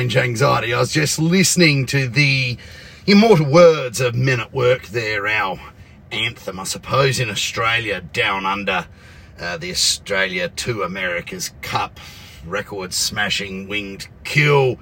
Anxiety. I was just listening to the immortal words of Men at Work there, our anthem, I suppose, in Australia, down under uh, the Australia II America's Cup record smashing winged keel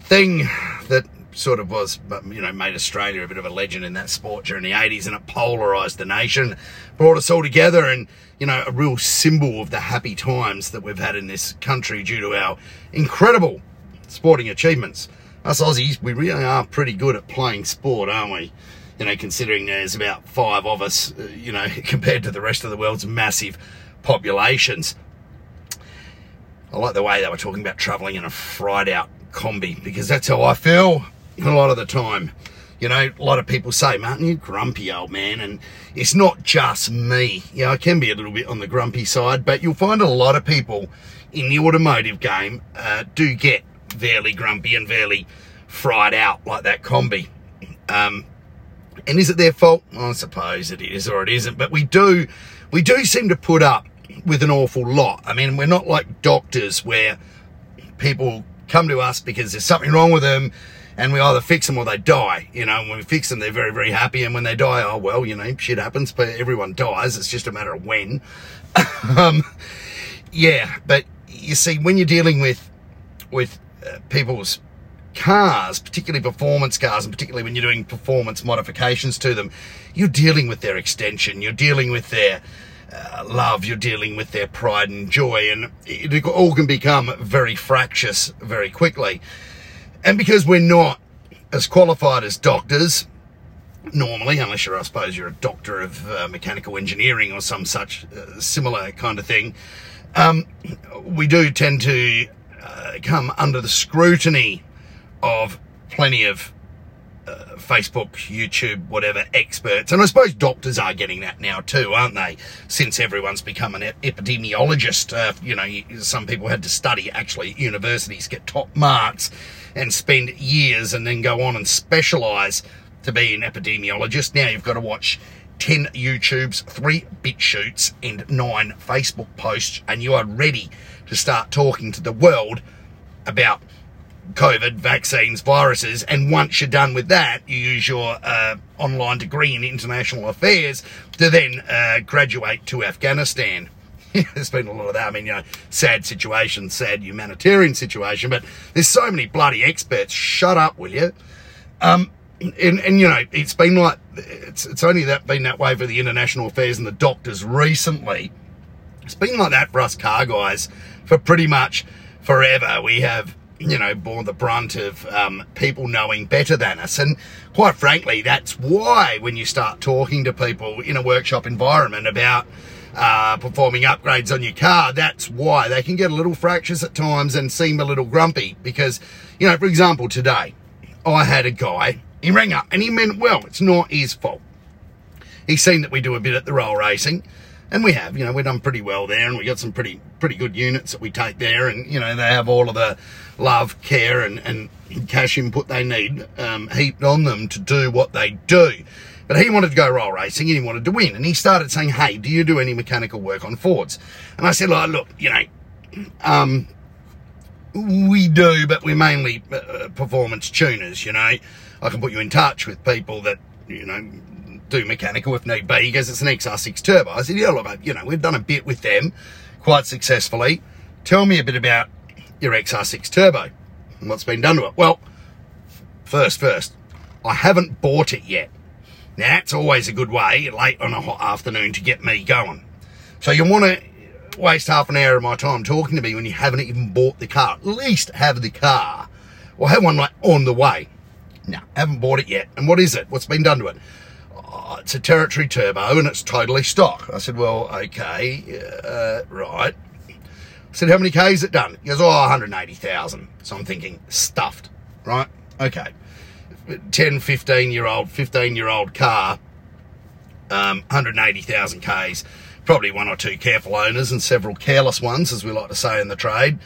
thing that sort of was, you know, made Australia a bit of a legend in that sport during the 80s and it polarised the nation, brought us all together and, you know, a real symbol of the happy times that we've had in this country due to our incredible sporting achievements. Us Aussies, we really are pretty good at playing sport, aren't we? You know, considering there's about five of us, uh, you know, compared to the rest of the world's massive populations. I like the way they were talking about travelling in a fried out Kombi because that's how I feel a lot of the time. You know, a lot of people say, Martin, you're grumpy old man. And it's not just me. Know, I can be a little bit on the grumpy side, but you'll find a lot of people in the automotive game uh, do get fairly grumpy and fairly fried out like that Kombi. Um, and is it their fault? I suppose it is or it isn't. But we do, we do seem to put up with an awful lot. I mean, we're not like doctors where people come to us because there's something wrong with them and we either fix them or they die. You know, when we fix them, they're very, very happy. And when they die, oh, well, you know, shit happens, but everyone dies. It's just a matter of when. um, yeah, but you see, when you're dealing with, with people's cars, particularly performance cars, and particularly when you're doing performance modifications to them, you're dealing with their extension, you're dealing with their uh, love, you're dealing with their pride and joy, and it all can become very fractious very quickly. And because we're not as qualified as doctors, normally, unless you're, I suppose, you're a doctor of uh, mechanical engineering or some such uh, similar kind of thing, um, we do tend to uh, come under the scrutiny of plenty of uh, Facebook, YouTube, whatever experts. And I suppose doctors are getting that now too, aren't they? Since everyone's become an epidemiologist, uh, you know, some people had to study actually at universities, get top marks and spend years and then go on and specialize to be an epidemiologist. Now you've got to watch 10 YouTubes, three BitChutes, and nine Facebook posts, and you are ready to start talking to the world about COVID, vaccines, viruses, and once you're done with that, you use your uh, online degree in international affairs to then uh, graduate to Afghanistan. there's been a lot of that. I mean, you know, sad situation, sad humanitarian situation, but there's so many bloody experts. Shut up, will you? Um, and, and you know, it's been like, it's, it's only that been that way for the international affairs and the doctors recently. It's been like that for us car guys for pretty much forever. We have, you know, borne the brunt of um, people knowing better than us. And quite frankly, that's why when you start talking to people in a workshop environment about, uh, performing upgrades on your car, that's why they can get a little fractious at times and seem a little grumpy. Because, you know, for example, today I had a guy, he rang up and he meant well. It's not his fault. He's seen that we do a bit at the roll racing. And we have, you know, we've done pretty well there and we got some pretty, pretty good units that we take there. And, you know, they have all of the love, care and, and cash input they need, um, heaped on them to do what they do. But he wanted to go roll racing and he wanted to win. And he started saying, hey, do you do any mechanical work on Fords? And I said, look, you know, um, we do, but we're mainly uh, performance tuners, you know. I can put you in touch with people that, you know, do mechanical if need be because it's an XR6 turbo. I said, yeah, look, you know, we've done a bit with them quite successfully. Tell me a bit about your XR6 turbo and what's been done to it. Well, first, first, I haven't bought it yet. Now, that's always a good way, late on a hot afternoon, to get me going. So you want to waste half an hour of my time talking to me when you haven't even bought the car. At least have the car. Or have one like on the way. No, haven't bought it yet. And what is it? What's been done to it? Oh, it's a Territory Turbo and it's totally stock. I said, well, okay, uh, right. I said, how many Ks it done? He goes, oh, 180,000. So I'm thinking, stuffed, right? Okay. 10, 15 year old, 15 year old car, um, 180,000 Ks, probably one or two careful owners and several careless ones, as we like to say in the trade.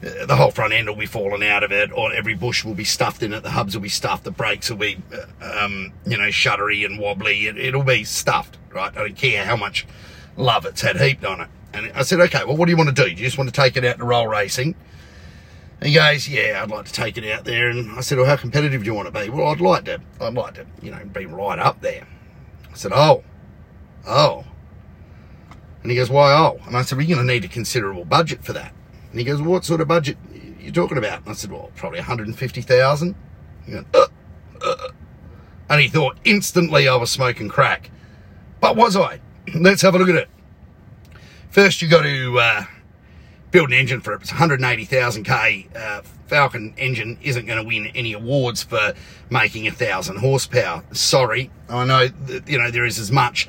The whole front end will be falling out of it, or every bush will be stuffed in it. The hubs will be stuffed. The brakes will be, uh, um, you know, shuddery and wobbly. It, it'll be stuffed, right? I don't care how much love it's had heaped on it. And I said, okay, well, what do you want to do? Do you just want to take it out to roll racing? And he goes, yeah, I'd like to take it out there. And I said, well, how competitive do you want to be? Well, I'd like to, I'd like to, you know, be right up there. I said, oh, oh. And he goes, why oh? And I said, well, you're going to need a considerable budget for that. And he goes, what sort of budget are you talking about? And I said, well, probably 150,000. He goes, uh, uh. And he thought instantly I was smoking crack. But was I? Let's have a look at it. First, you got to uh, build an engine for it. It's 180,000k. Uh, Falcon engine isn't going to win any awards for making a thousand horsepower. Sorry, I know you know there is as much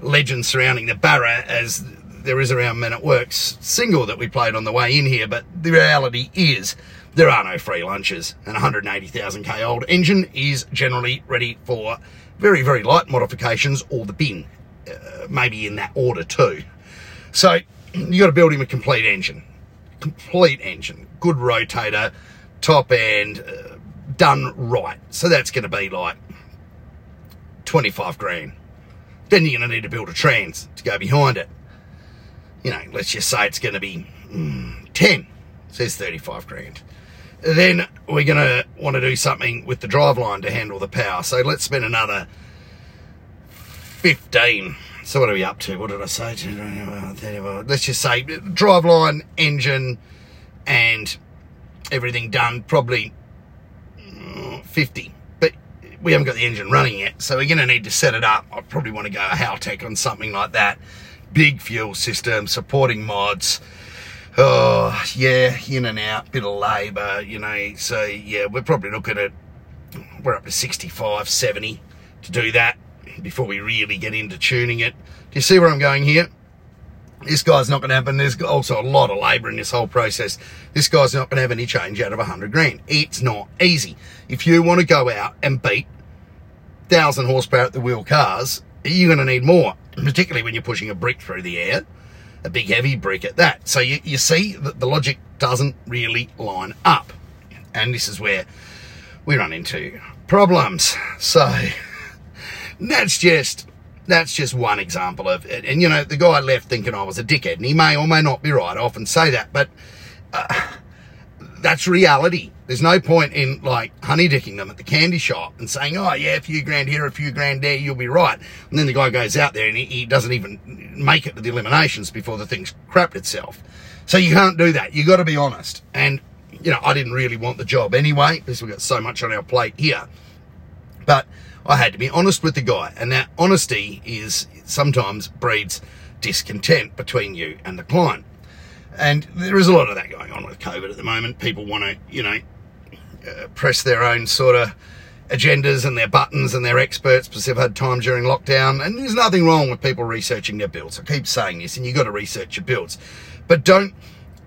legend surrounding the Barra as there is around Men at Work's single that we played on the way in here, but the reality is there are no free lunches. An 180,000k old engine is generally ready for very, very light modifications or the bin, uh, maybe in that order too. So you got to build him a complete engine, complete engine, good rotator, top end, uh, done right. So that's going to be like 25 grand. Then you're going to need to build a trans to go behind it. You know, let's just say it's going to be mm, 10, says 35 grand. Then we're going to want to do something with the driveline to handle the power. So let's spend another 15 so what are we up to? What did I say? Let's just say driveline, engine, and everything done. Probably mm, 50. But we haven't got the engine running yet, so we're going to need to set it up. I probably want to go a Haltech on something like that. Big fuel system, supporting mods. Oh, yeah, in and out, bit of labour, you know. So, yeah, we're probably looking at, we're up to 65, 70 to do that before we really get into tuning it. Do you see where I'm going here? This guy's not going to happen. There's also a lot of labour in this whole process. This guy's not going to have any change out of 100 grand. It's not easy. If you want to go out and beat 1,000 horsepower at the wheel cars, you're going to need more, particularly when you're pushing a brick through the air, a big heavy brick at that. So you, you see that the logic doesn't really line up. And this is where we run into problems. So that's just that's just one example of it. And you know, the guy left thinking I was a dickhead, and he may or may not be right. I often say that, but uh, that's reality. There's no point in like honeydicking them at the candy shop and saying, "Oh yeah, a few grand here, a few grand there, you'll be right." And then the guy goes out there and he, he doesn't even make it to the eliminations before the thing's crapped itself. So you can't do that. You got to be honest. And you know, I didn't really want the job anyway because we've got so much on our plate here. But I had to be honest with the guy. And that honesty is sometimes breeds discontent between you and the client. And there is a lot of that going on with COVID at the moment. People want to, you know, uh, press their own sort of agendas and their buttons and their experts because they've had time during lockdown. And there's nothing wrong with people researching their builds. I keep saying this, and you've got to research your builds. But don't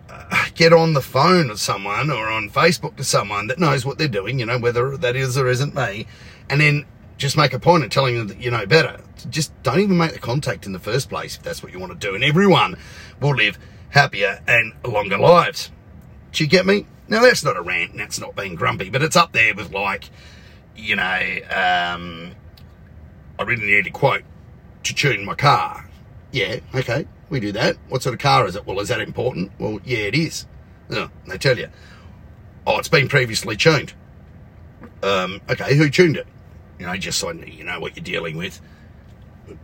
uh, get on the phone to someone or on Facebook to someone that knows what they're doing, you know, whether that is or isn't me, and then just make a point of telling them that you know better. Just don't even make the contact in the first place if that's what you want to do. And everyone will live happier and longer lives. Do you get me? Now that's not a rant that's not being grumpy, but it's up there with like, you know, um, I really need a quote to tune my car. Yeah, okay, we do that. What sort of car is it? Well, is that important? Well, yeah, it is. Oh, they tell you. Oh, it's been previously tuned. Um, okay, who tuned it? you know, just so you know what you're dealing with.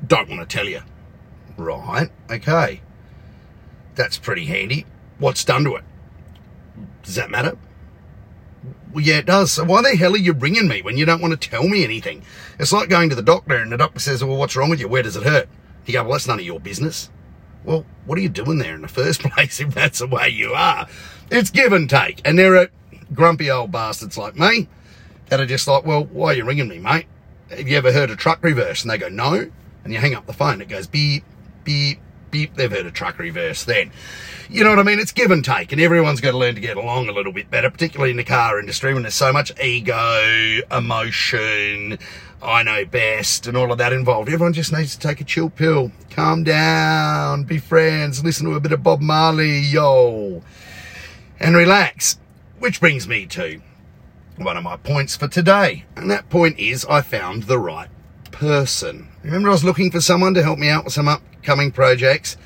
Don't want to tell you. Right, okay. That's pretty handy. What's done to it? Does that matter? Well, yeah, it does. So why the hell are you ringing me when you don't want to tell me anything? It's like going to the doctor and the doctor says, well, what's wrong with you? Where does it hurt? You go, well, that's none of your business. Well, what are you doing there in the first place if that's the way you are? It's give and take. And there are grumpy old bastards like me that are just like, well, why are you ringing me, mate? Have you ever heard a truck reverse? And they go, no. And you hang up the phone. It goes beep, beep, beep. They've heard a truck reverse then. You know what I mean? It's give and take, and everyone's got to learn to get along a little bit better, particularly in the car industry when there's so much ego, emotion, I know best, and all of that involved. Everyone just needs to take a chill pill, calm down, be friends, listen to a bit of Bob Marley, yo, and relax. Which brings me to one of my points for today. And that point is I found the right person. Remember I was looking for someone to help me out with some upcoming projects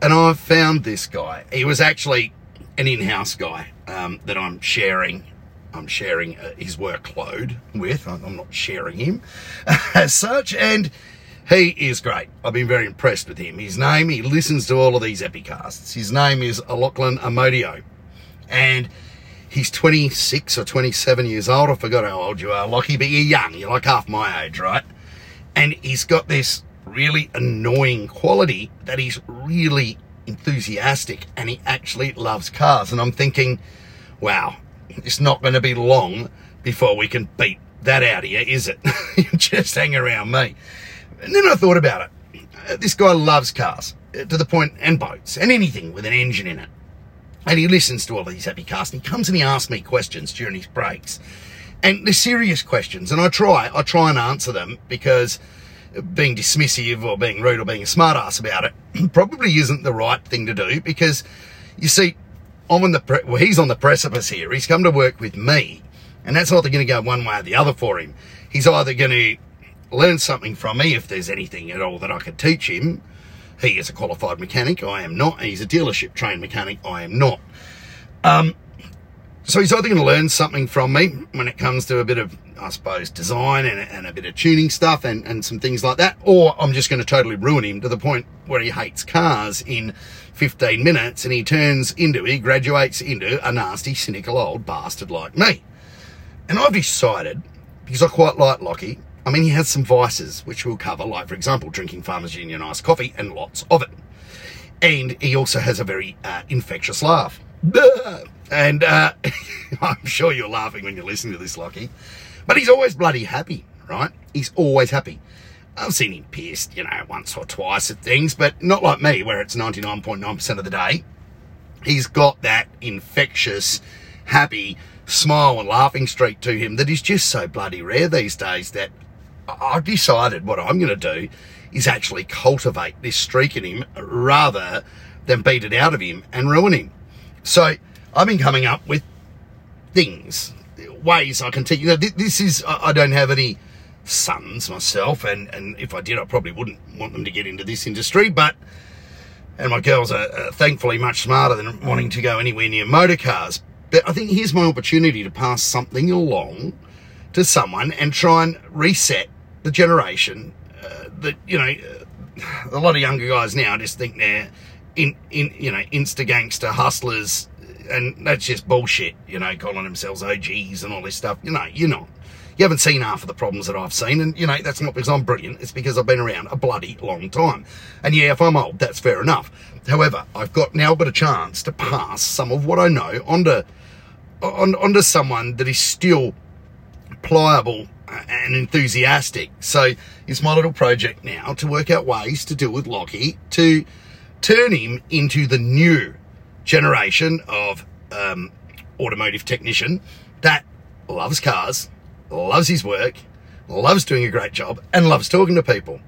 and I found this guy. He was actually an in-house guy um, that I'm sharing. I'm sharing uh, his workload with. I'm not sharing him as such, and he is great. I've been very impressed with him. His name, he listens to all of these epicasts. His name is Lachlan Amodio, and he's 26 or 27 years old. I forgot how old you are, Lockie, but you're young. You're like half my age, right? And he's got this really annoying quality that he's really enthusiastic and he actually loves cars. And I'm thinking, wow, it's not going to be long before we can beat that out of you, is it? Just hang around me. And then I thought about it. Uh, this guy loves cars uh, to the point, and boats, and anything with an engine in it. And he listens to all these happy cars and he comes and he asks me questions during his breaks. And they're serious questions. And I try, I try and answer them because being dismissive or being rude or being a smartass about it probably isn't the right thing to do because you see, I'm on the pre- well, he's on the precipice here. He's come to work with me, and that's either going to go one way or the other for him. He's either going to learn something from me if there's anything at all that I could teach him. He is a qualified mechanic. I am not. He's a dealership trained mechanic. I am not. Um, so he's either going to learn something from me when it comes to a bit of, I suppose, design and, and a bit of tuning stuff and, and some things like that, or I'm just going to totally ruin him to the point where he hates cars in 15 minutes and he turns into, he graduates into a nasty, cynical old bastard like me. And I've decided, because I quite like Lockie, I mean, he has some vices, which we'll cover, like, for example, drinking Farmers Union iced coffee and lots of it. And he also has a very uh, infectious laugh. And uh, I'm sure you're laughing when you're listening to this, Lockie. But he's always bloody happy, right? He's always happy. I've seen him pissed, you know, once or twice at things, but not like me, where it's 99.9% of the day. He's got that infectious, happy smile and laughing streak to him that is just so bloody rare these days that I've decided what I'm going to do is actually cultivate this streak in him rather than beat it out of him and ruin him. So I've been coming up with things, ways I can teach. You know, this is, I don't have any sons myself, and, and if I did, I probably wouldn't want them to get into this industry, but, and my girls are, thankfully much smarter than wanting to go anywhere near motor cars. But I think here's my opportunity to pass something along to someone and try and reset the generation uh, that, you know, uh, a lot of younger guys now just think they're in, in you know, insta gangster hustlers and that's just bullshit, you know, calling themselves OGs and all this stuff. You know, you're not. You haven't seen half of the problems that I've seen, and you know, that's not because I'm brilliant, it's because I've been around a bloody long time. And yeah, if I'm old, that's fair enough. However, I've got now got a chance to pass some of what I know onto, on, onto someone that is still pliable and enthusiastic. So it's my little project now to work out ways to deal with Lockie to turn him into the new generation of um, automotive technician that loves cars, loves his work, loves doing a great job, and loves talking to people.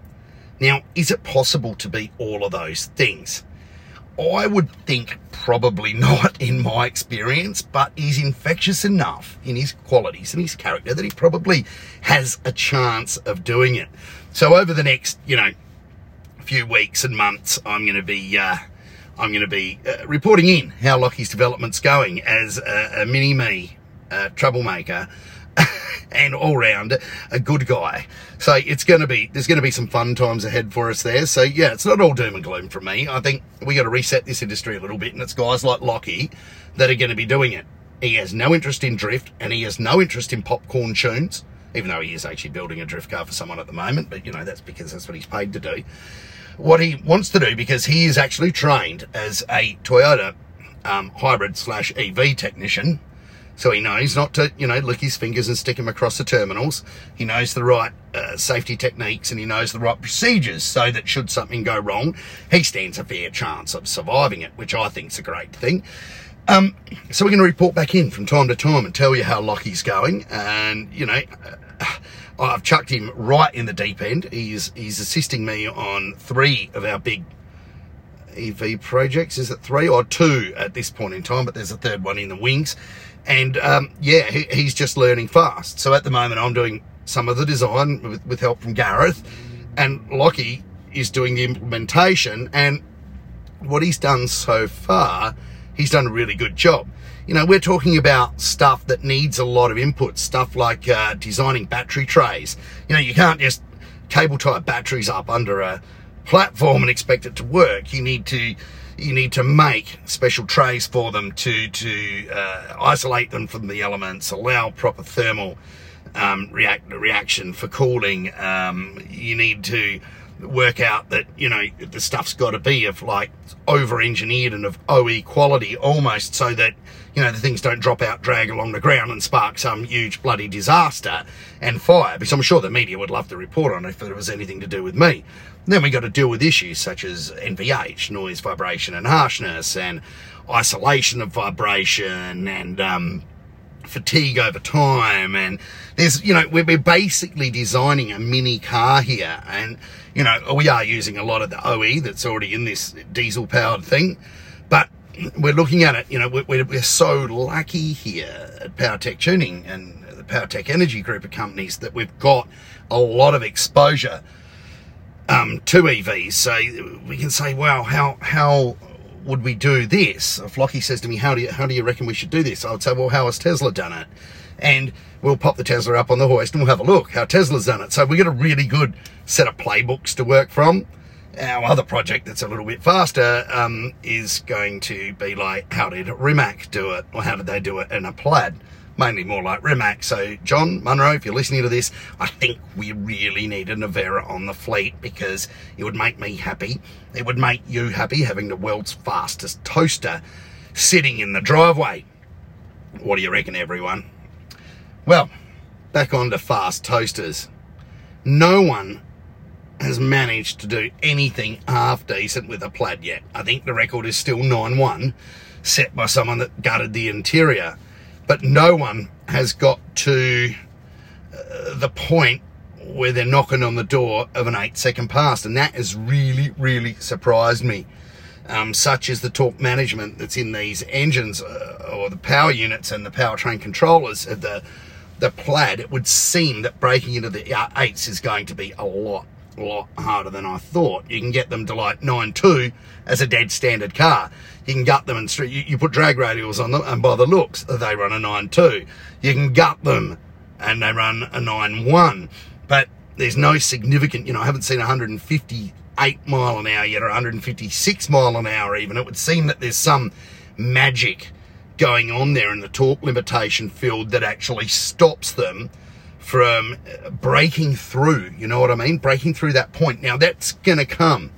Now, is it possible to be all of those things? I would think probably not in my experience, but he's infectious enough in his qualities and his character that he probably has a chance of doing it. So over the next, you know, few weeks and months, I'm going to be uh, I'm going to be uh, reporting in how Lockie's development's going as a, a mini me troublemaker and all round a good guy. So it's going to be, there's going to be some fun times ahead for us there. So yeah, it's not all doom and gloom for me. I think we got to reset this industry a little bit and it's guys like Lockie that are going to be doing it. He has no interest in drift and he has no interest in popcorn tunes, even though he is actually building a drift car for someone at the moment. But you know, that's because that's what he's paid to do what he wants to do because he is actually trained as a Toyota um, hybrid slash EV technician. So he knows not to, you know, lick his fingers and stick them across the terminals. He knows the right uh, safety techniques and he knows the right procedures so that should something go wrong, he stands a fair chance of surviving it, which I think is a great thing. Um, so we're going to report back in from time to time and tell you how Lockie's going. And, you know, uh, I've chucked him right in the deep end. He's he's assisting me on three of our big EV projects. Is it three or two at this point in time? But there's a third one in the wings. And um, yeah, he, he's just learning fast. So at the moment, I'm doing some of the design with, with help from Gareth, and Lockie is doing the implementation. And what he's done so far he's done a really good job. You know, we're talking about stuff that needs a lot of input, stuff like uh, designing battery trays. You know, you can't just cable tie batteries up under a platform and expect it to work. You need to you need to make special trays for them to to uh, isolate them from the elements, allow proper thermal um, react reaction for cooling. Um, you need to work out that you know the stuff's got to be of like over engineered and of OE quality almost so that you know the things don't drop out drag along the ground and spark some huge bloody disaster and fire. Because I'm sure the media would love to report on it if there was anything to do with me. Then we got to deal with issues such as NVH noise vibration and harshness and isolation of vibration and um, fatigue over time and there's you know we're, we're basically designing a mini car here and you know we are using a lot of the oe that's already in this diesel powered thing but we're looking at it you know we're, we're so lucky here at powertech tuning and the powertech energy group of companies that we've got a lot of exposure um, to evs so we can say wow how how would we do this? If Lockie says to me, how do you, how do you reckon we should do this? I would say, well, how has Tesla done it? And we'll pop the Tesla up on the hoist and we'll have a look how Tesla's done it. So we get a really good set of playbooks to work from. Our other project that's a little bit faster um, is going to be like, how did Rimac do it? Or how did they do it in a plaid? Mainly more like Rimac. So, John Munro, if you're listening to this, I think we really need a Nevera on the fleet because it would make me happy. It would make you happy having the world's fastest toaster sitting in the driveway. What do you reckon, everyone? Well, back on to fast toasters. No one has managed to do anything half decent with a plaid yet. I think the record is still 9 1, set by someone that gutted the interior but no one has got to uh, the point where they're knocking on the door of an eight second pass. And that has really, really surprised me. Um, such as the torque management that's in these engines uh, or the power units and the powertrain controllers of the, the plaid, it would seem that breaking into the eights is going to be a lot, lot harder than I thought. You can get them to like 9.2 as a dead standard car you can gut them and you, you put drag radials on them, and by the looks, they run a 9.2. You can gut them and they run a 9.1, but there's no significant, you know, I haven't seen 158 mile an hour yet or 156 mile an hour even. It would seem that there's some magic going on there in the torque limitation field that actually stops them from breaking through, you know what I mean? Breaking through that point. Now that's going to come.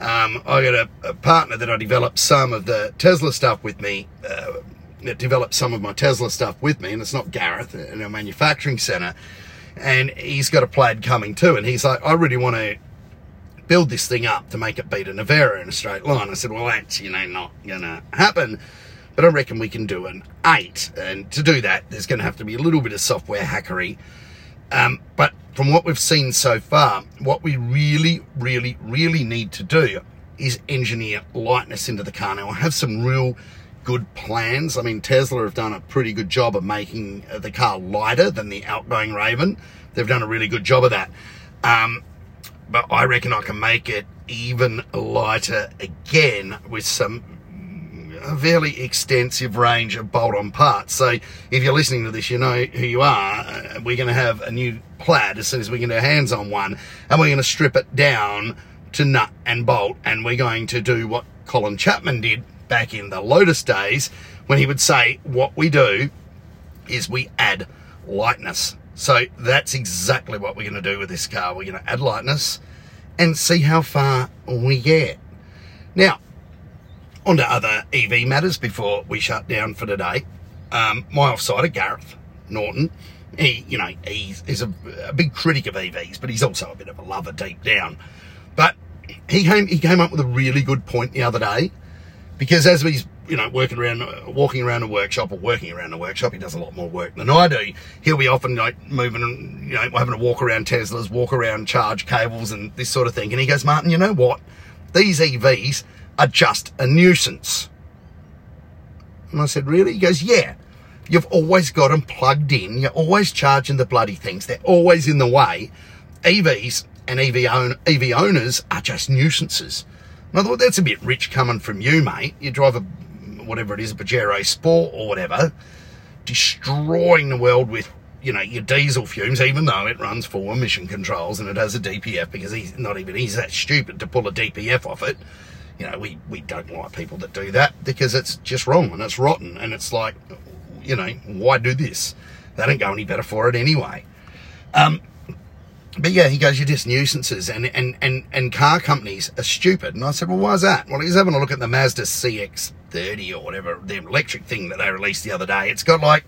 Um, I got a, a, partner that I developed some of the Tesla stuff with me, uh, that developed some of my Tesla stuff with me, and it's not Gareth in our manufacturing center. And he's got a plaid coming too, and he's like, I really want to build this thing up to make it beat a Nevera in a straight line. I said, well, that's, you know, not going to happen. But I reckon we can do an eight. And to do that, there's going to have to be a little bit of software hackery. Um, but from what we've seen so far, what we really, really, really need to do is engineer lightness into the car. Now, I have some real good plans. I mean, Tesla have done a pretty good job of making the car lighter than the outgoing Raven. They've done a really good job of that. Um, but I reckon I can make it even lighter again with some a fairly extensive range of bolt-on parts. So if you're listening to this, you know who you are. Uh, we're going to have a new plaid as soon as we can get our hands on one, and we're going to strip it down to nut and bolt, and we're going to do what Colin Chapman did back in the Lotus days when he would say, what we do is we add lightness. So that's exactly what we're going to do with this car. We're going to add lightness and see how far we get. Now, on to other EV matters before we shut down for today. Um, my offsider, Gareth Norton, he, you know, he's, he's a, a, big critic of EVs, but he's also a bit of a lover deep down. But he came, he came up with a really good point the other day, because as he's, you know, working around, walking around a workshop or working around a workshop, he does a lot more work than I do. He'll be often like moving, you know, having to walk around Teslas, walk around charge cables and this sort of thing. And he goes, Martin, you know what? These EVs, are just a nuisance. And I said, really? He goes, yeah. You've always got them plugged in. You're always charging the bloody things. They're always in the way. EVs and EV, own, EV owners are just nuisances. And I thought, that's a bit rich coming from you, mate. You drive a whatever it is, a Pajero Sport or whatever, destroying the world with you know your diesel fumes, even though it runs full emission controls and it has a DPF because he's not even he's that stupid to pull a DPF off it. You know, we we don't like people that do that because it's just wrong and it's rotten and it's like, you know, why do this? They don't go any better for it anyway. Um, but yeah, he goes, you're just nuisances and, and, and, and car companies are stupid. And I said, well, why is that? Well, he's having a look at the Mazda CX-30 or whatever, the electric thing that they released the other day. It's got like,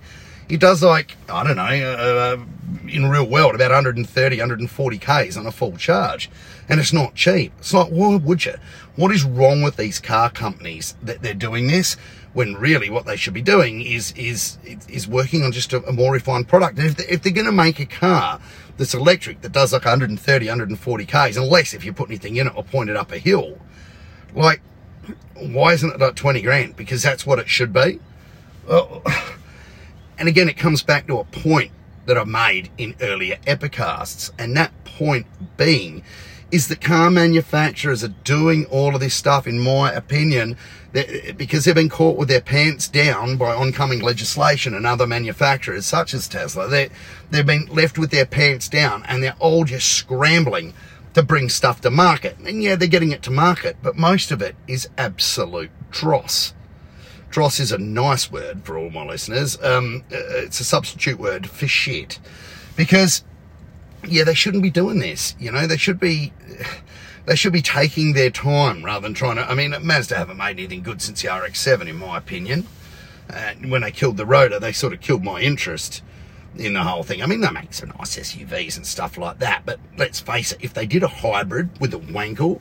it does like, I don't know, uh, uh in real world, about 130, 140 Ks on a full charge. And it's not cheap. It's like, why would you? What is wrong with these car companies that they're doing this? when really what they should be doing is is is working on just a, a more refined product. And if, they, if they're going to make a car that's electric that does like 130, 140 k's, unless if you put anything in it or point it up a hill, like why isn't it like 20 grand? Because that's what it should be. Well, and again, it comes back to a point that I made in earlier epicasts, and that point being is that car manufacturers are doing all of this stuff, in my opinion, because they've been caught with their pants down by oncoming legislation and other manufacturers, such as Tesla. They, they've been left with their pants down and they're all just scrambling to bring stuff to market. And yeah, they're getting it to market, but most of it is absolute dross. Dross is a nice word for all my listeners. Um, uh, it's a substitute word for shit. Because yeah, they shouldn't be doing this. You know, they should be, they should be taking their time rather than trying to. I mean, Mazda haven't made anything good since the RX-7, in my opinion. Uh, when they killed the Rotor, they sort of killed my interest in the whole thing. I mean, they make some nice SUVs and stuff like that, but let's face it, if they did a hybrid with a Wankel,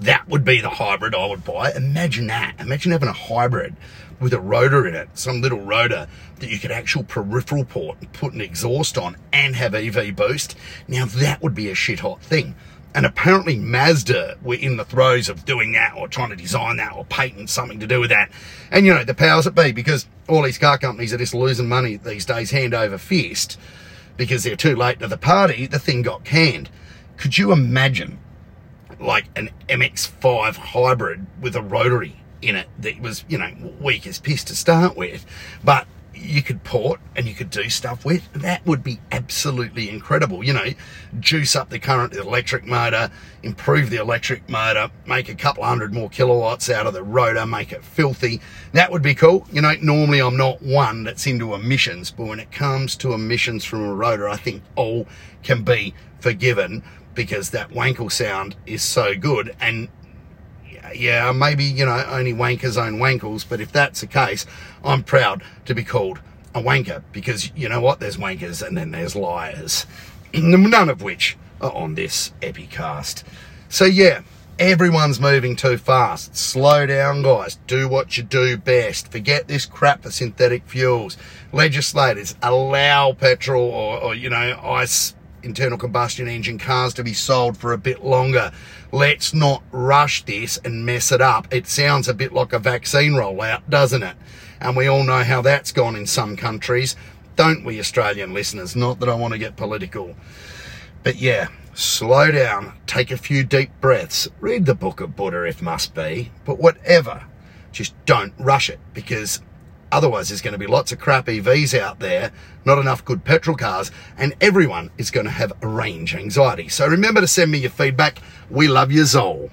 that would be the hybrid I would buy. Imagine that. Imagine having a hybrid with a rotor in it, some little rotor that you could actual peripheral port and put an exhaust on and have EV boost. Now that would be a shit hot thing. And apparently Mazda were in the throes of doing that or trying to design that or patent something to do with that. And you know, the powers that be, because all these car companies are just losing money these days hand over fist because they're too late to the party, the thing got canned. Could you imagine like an MX-5 hybrid with a rotary in it that was, you know, weak as piss to start with, but you could port and you could do stuff with, that would be absolutely incredible. You know, juice up the current the electric motor, improve the electric motor, make a couple hundred more kilowatts out of the rotor, make it filthy. That would be cool. You know, normally I'm not one that's into emissions, but when it comes to emissions from a rotor, I think all can be forgiven because that Wankel sound is so good. And yeah, maybe, you know, only wankers own Wankels, but if that's the case, I'm proud to be called a wanker because you know what? There's wankers and then there's liars, none of which are on this epicast. So yeah, everyone's moving too fast. Slow down, guys. Do what you do best. Forget this crap for synthetic fuels. Legislators allow petrol or, or you know, ice internal combustion engine cars to be sold for a bit longer. Let's not rush this and mess it up. It sounds a bit like a vaccine rollout, doesn't it? And we all know how that's gone in some countries, don't we, Australian listeners? Not that I want to get political. But yeah, slow down, take a few deep breaths, read the book of Buddha if must be, but whatever, just don't rush it because Otherwise, there's going to be lots of crap EVs out there, not enough good petrol cars, and everyone is going to have range anxiety. So remember to send me your feedback. We love you, Zol.